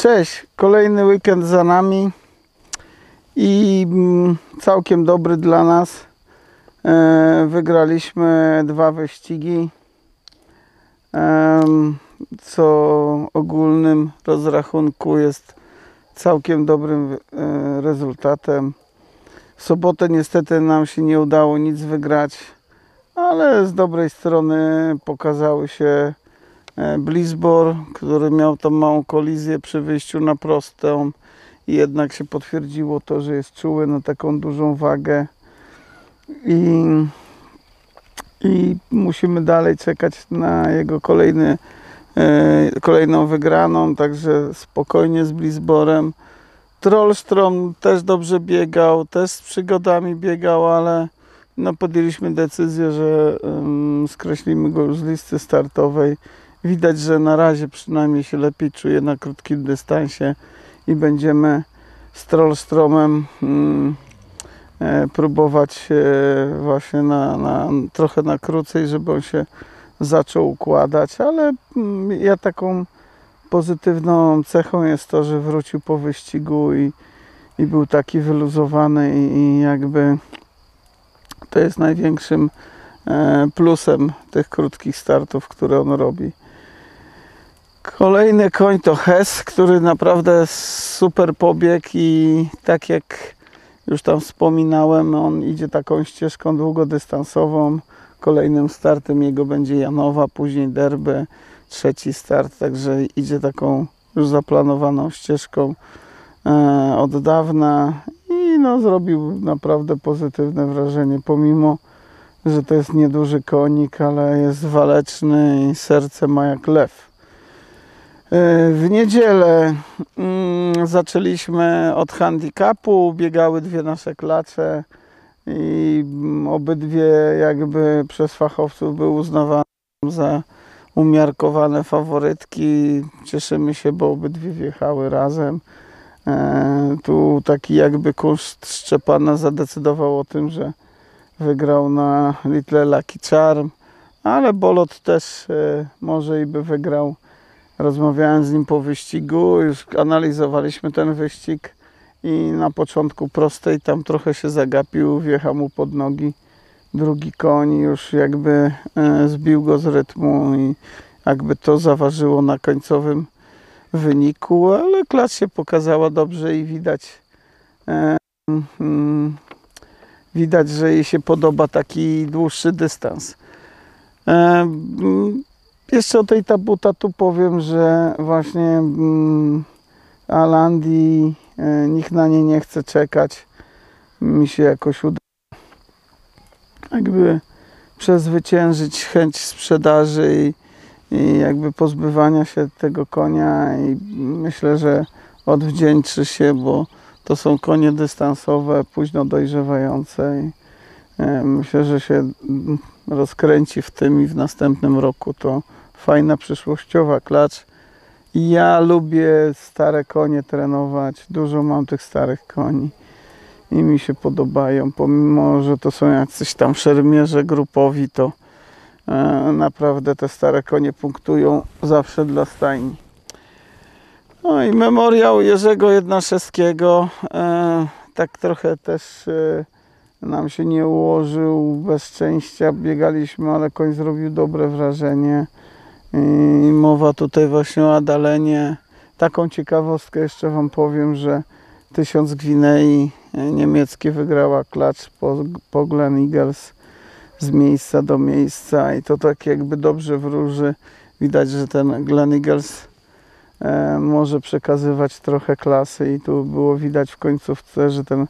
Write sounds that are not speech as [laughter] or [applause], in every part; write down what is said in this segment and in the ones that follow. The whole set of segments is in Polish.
Cześć, kolejny weekend za nami i mm, całkiem dobry dla nas. E, Wygraliśmy dwa wyścigi, co ogólnym rozrachunku jest całkiem dobrym e, rezultatem. W sobotę niestety nam się nie udało nic wygrać, ale z dobrej strony pokazały się e, Blisbor, który miał tam małą kolizję przy wyjściu na prostą i jednak się potwierdziło to, że jest czuły na taką dużą wagę i, i musimy dalej czekać na jego kolejny, e, kolejną wygraną, także spokojnie z Blisborem. Trollstrom też dobrze biegał, też z przygodami biegał, ale no podjęliśmy decyzję, że ym, skreślimy go już z listy startowej. Widać, że na razie przynajmniej się lepiej czuje na krótkim dystansie i będziemy z Trollstromem ym, e, próbować e, właśnie na, na, trochę na krócej, żeby on się zaczął układać, ale mm, ja taką pozytywną cechą jest to, że wrócił po wyścigu i, i był taki wyluzowany i, i jakby to jest największym e, plusem tych krótkich startów, które on robi. Kolejny koń to Hes, który naprawdę super pobieg i tak jak już tam wspominałem, on idzie taką ścieżką długodystansową. Kolejnym startem jego będzie Janowa, później Derby, trzeci start, także idzie taką już zaplanowaną ścieżką e, od dawna i no, zrobił naprawdę pozytywne wrażenie, pomimo, że to jest nieduży konik, ale jest waleczny i serce ma jak lew. E, W niedzielę mm, zaczęliśmy od handicapu, biegały dwie nasze klacze i obydwie jakby przez fachowców były uznawane za umiarkowane faworytki. Cieszymy się, bo obydwie wjechały razem. E, tu taki jakby kunszt Szczepana zadecydował o tym, że wygrał na Little Lucky Charm, ale Bolot też e, może i by wygrał. Rozmawiałem z nim po wyścigu, już analizowaliśmy ten wyścig i na początku prostej tam trochę się zagapił, wjechał mu pod nogi drugi koń, już jakby e, zbił go z rytmu i jakby to zaważyło na końcowym wyniku, ale klacz się pokazała dobrze i widać e, mm, widać, że jej się podoba taki dłuższy dystans. Jeszcze o tej tabuta tu powiem, że właśnie mm, Alandi e, nikt na nie nie chce czekać. Mi się jakoś uda jakby przezwyciężyć chęć sprzedaży i, i jakby pozbywania się tego konia i myślę, że odwdzięczy się, bo to są konie dystansowe, późno dojrzewające i e, myślę, że się rozkręci w tym i w następnym roku. To fajna przyszłościowa klacz. I ja lubię stare konie trenować, dużo mam tych starych koni i mi się podobają, pomimo, że to są jacyś tam szermierze grupowi, to e, naprawdę te stare konie punktują zawsze dla stajni. No i memoriał Jerzego Jednaszewskiego, e, tak trochę też e, nam się nie ułożył, bez szczęścia biegaliśmy, ale koń zrobił dobre wrażenie. I mowa tutaj właśnie o Adalenie. Taką ciekawostkę jeszcze Wam powiem, że tysiąc Gwinei niemieckie wygrała klacz po, po Glen Eagles z miejsca do miejsca i to tak jakby dobrze wróży. Widać, że ten Glen Eagles e, może przekazywać trochę klasy i tu było widać w końcówce, że ten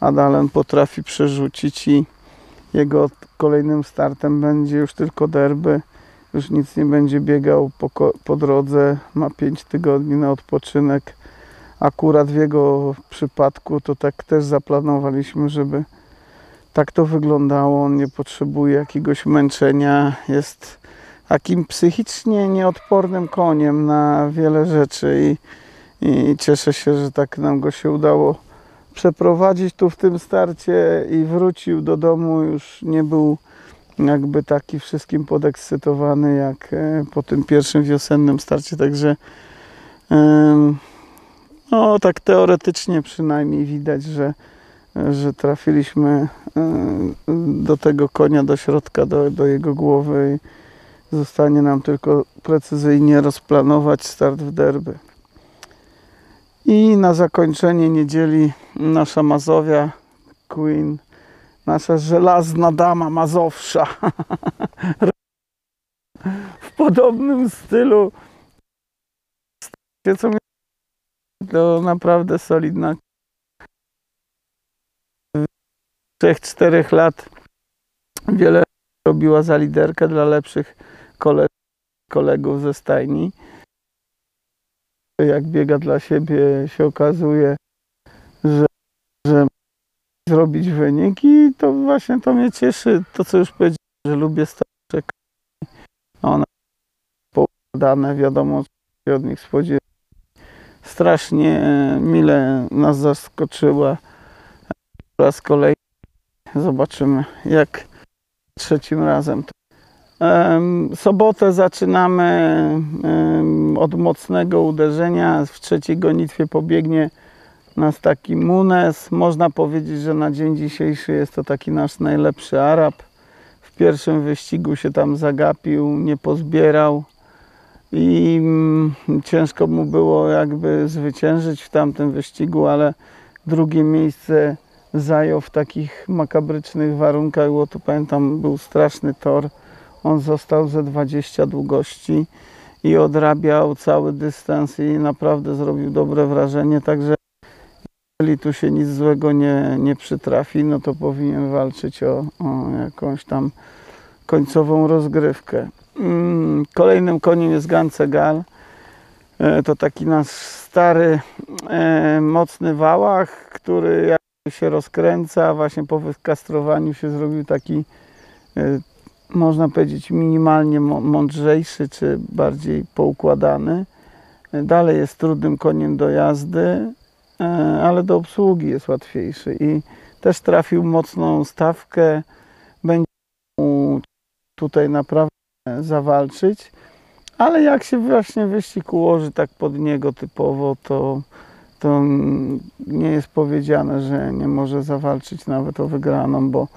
Adalen potrafi przerzucić i jego kolejnym startem będzie już tylko derby. Już nic nie będzie biegał po, po drodze. Ma 5 tygodni na odpoczynek. Akurat w jego przypadku to tak też zaplanowaliśmy, żeby tak to wyglądało. On nie potrzebuje jakiegoś męczenia. Jest takim psychicznie nieodpornym koniem na wiele rzeczy i, i cieszę się, że tak nam go się udało przeprowadzić tu w tym starcie i wrócił do domu. Już nie był jakby taki wszystkim podekscytowany jak e, po tym pierwszym wiosennym starcie, także No tak teoretycznie przynajmniej widać, że, że trafiliśmy y, do tego konia, do środka, do, do jego głowy i zostanie nam tylko precyzyjnie rozplanować start w derby. I na zakończenie niedzieli nasza Mazowia Queen, nasza żelazna dama Mazowsza [laughs] w podobnym stylu. Co mi- To naprawdę solidna. 3-4 lat wiele robiła za liderkę dla lepszych kole- kolegów ze stajni. Jak biega dla siebie, się okazuje, zrobić wynik i to właśnie to mnie cieszy. To, co już powiedziałem, że lubię starsze. One poukładane, wiadomo, co się od nich spodziewać. Strasznie e, mile nas zaskoczyła. Po raz kolejny zobaczymy, jak trzecim razem. Em, Sobotę zaczynamy od mocnego uderzenia. W trzeciej gonitwie pobiegnie nas taki Munes. Można powiedzieć, że na dzień dzisiejszy jest to taki nasz najlepszy Arab. W pierwszym wyścigu się tam zagapił, nie pozbierał i mm, ciężko mu było jakby zwyciężyć w tamtym wyścigu, ale drugie miejsce zajął w takich makabrycznych warunkach, bo tu pamiętam był straszny tor. On został ze 20 długości i odrabiał cały dystans i naprawdę zrobił dobre wrażenie, także jeżeli tu się nic złego nie, nie przytrafi, no to powinien walczyć o, o jakąś tam końcową rozgrywkę. Mm, Kolejnym koniem jest Gancegal. E, To taki nasz stary, e, mocny wałach, który jakby się rozkręca. Właśnie po wykastrowaniu się zrobił taki, e, można powiedzieć, minimalnie mądrzejszy, czy bardziej poukładany. Dalej jest trudnym koniem do jazdy, ale do obsługi jest łatwiejszy. I też trafił mocną stawkę. Będzie mu tutaj naprawdę zawalczyć. Ale jak się właśnie wyścig ułoży tak pod niego typowo, to, to nie jest powiedziane, że nie może zawalczyć nawet o wygraną, bo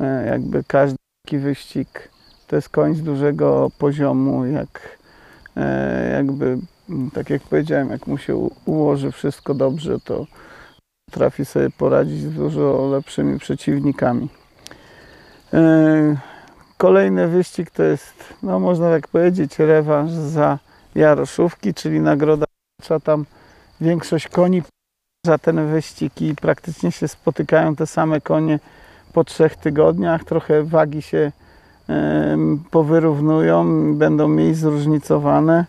e, jakby każdy taki wyścig to jest koń z dużego poziomu, jak e, jakby, tak jak powiedziałem, jak mu się ułoży wszystko dobrze, to trafi sobie poradzić z dużo lepszymi przeciwnikami. E, Kolejny wyścig to jest, no można tak powiedzieć, rewanż za Jaroszówki, czyli nagroda. Tam większość koni za ten wyścig i praktycznie się spotykają te same konie po trzech tygodniach. Trochę wagi się powyrównują, będą mniej zróżnicowane.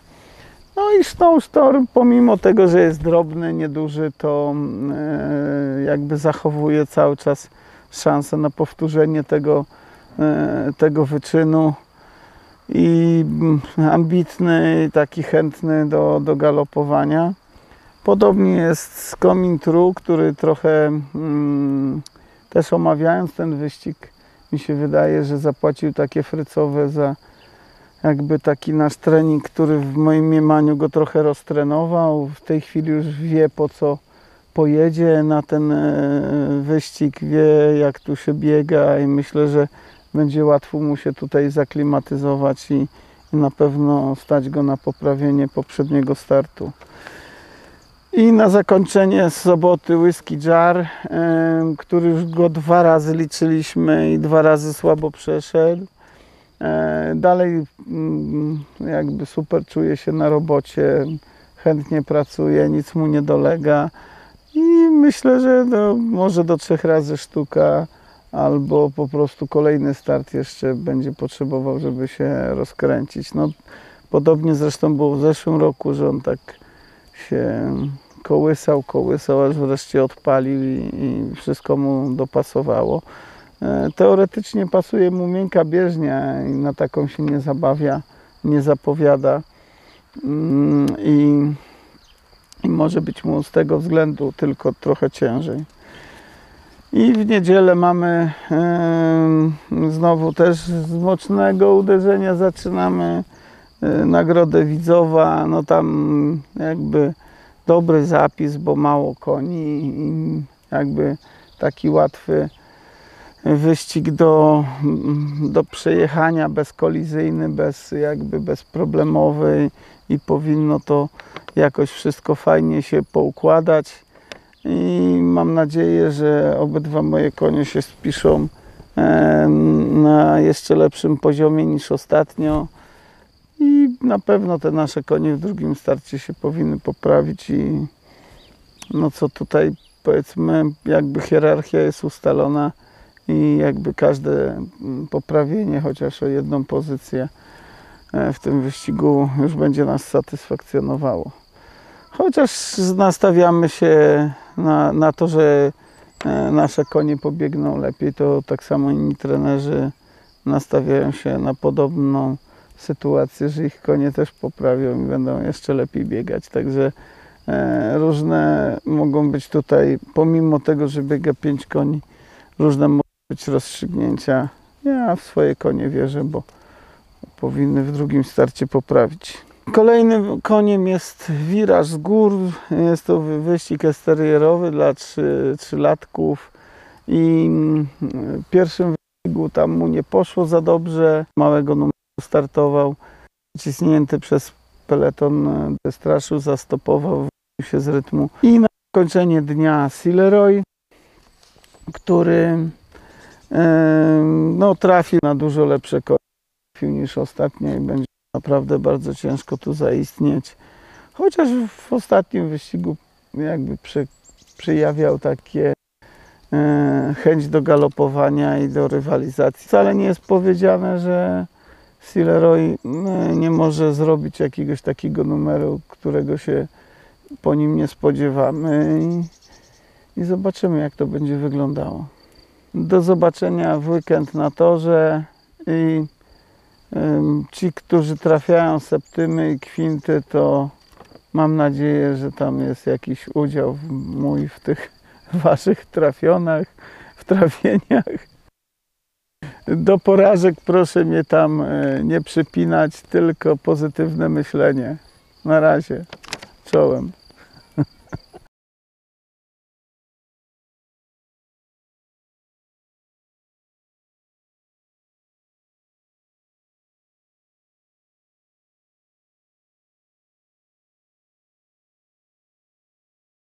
No i Snowstorm, pomimo tego, że jest drobny, nieduży, to e, jakby zachowuje cały czas szansę na powtórzenie tego e, tego wyczynu i mm, ambitny, taki chętny do, do galopowania. Podobnie jest z Coming True, który trochę mm, też omawiając ten wyścig, mi się wydaje, że zapłacił takie frycowe za jakby taki nasz trening, który w moim mniemaniu go trochę roztrenował. W tej chwili już wie po co pojedzie na ten e, wyścig, wie jak tu się biega i myślę, że będzie łatwo mu się tutaj zaklimatyzować i, na pewno stać go na poprawienie poprzedniego startu. I na zakończenie z soboty Whisky Jar, em, który już go dwa razy liczyliśmy i dwa razy słabo przeszedł. E, Dalej mm, jakby super czuje się na robocie, chętnie pracuje, nic mu nie dolega i myślę, że no, może do trzech razy sztuka albo po prostu kolejny start jeszcze będzie potrzebował, żeby się rozkręcić. No, podobnie zresztą było w zeszłym roku, że on tak się kołysał, kołysał, aż wreszcie odpalił i, i wszystko mu dopasowało. E, Teoretycznie pasuje mu miękka bieżnia i na taką się nie zabawia, nie zapowiada. Mm, I, I może być mu z tego względu tylko trochę ciężej. I w niedzielę mamy znowu też z mocnego uderzenia zaczynamy e, nagrodę Widzowa. No tam jakby dobry zapis, bo mało koni i jakby taki łatwy wyścig do, do przejechania, bezkolizyjny, bez, jakby bezproblemowy i powinno to jakoś wszystko fajnie się poukładać. I mam nadzieję, że obydwa moje konie się spiszą em, na jeszcze lepszym poziomie niż ostatnio. I na pewno te nasze konie w drugim starcie się powinny poprawić i no co tutaj powiedzmy jakby hierarchia jest ustalona i jakby każde mm, poprawienie chociaż o jedną pozycję e, w tym wyścigu już będzie nas satysfakcjonowało. Chociaż nastawiamy się na, na to, że e, nasze konie pobiegną lepiej, to tak samo inni trenerzy nastawiają się na podobną sytuację, że ich konie też poprawią i będą jeszcze lepiej biegać. Także e, różne mogą być tutaj, pomimo tego, że biega pięć koni, różne być rozstrzygnięcia. Ja w swoje konie wierzę, bo powinny w drugim starcie poprawić. Kolejnym koniem jest wiraż z gór. Jest to wy- wyścig esterierowy dla trzy, trzylatków i mm, w pierwszym wyścigu tam mu nie poszło za dobrze. Małego numeru startował, cisnięty przez peleton e, destraszu, zastopował, się z rytmu. I na kończenie dnia Silleroy, który no, trafił na dużo lepsze konie niż ostatnio i będzie naprawdę bardzo ciężko tu zaistnieć. Chociaż w ostatnim wyścigu jakby prze, przejawiał takie e, chęć do galopowania i do rywalizacji. Wcale nie jest powiedziane, że Silleroy e, nie może zrobić jakiegoś takiego numeru, którego się po nim nie spodziewamy i, i zobaczymy jak to będzie wyglądało. Do zobaczenia w weekend na torze i Ci, którzy trafiają septymy i kwinty, to mam nadzieję, że tam jest jakiś udział mój w tych [laughs] waszych trafionach, w trafieniach. Do porażek proszę mnie tam e, nie przypinać, tylko pozytywne myślenie. Na razie. Czołem.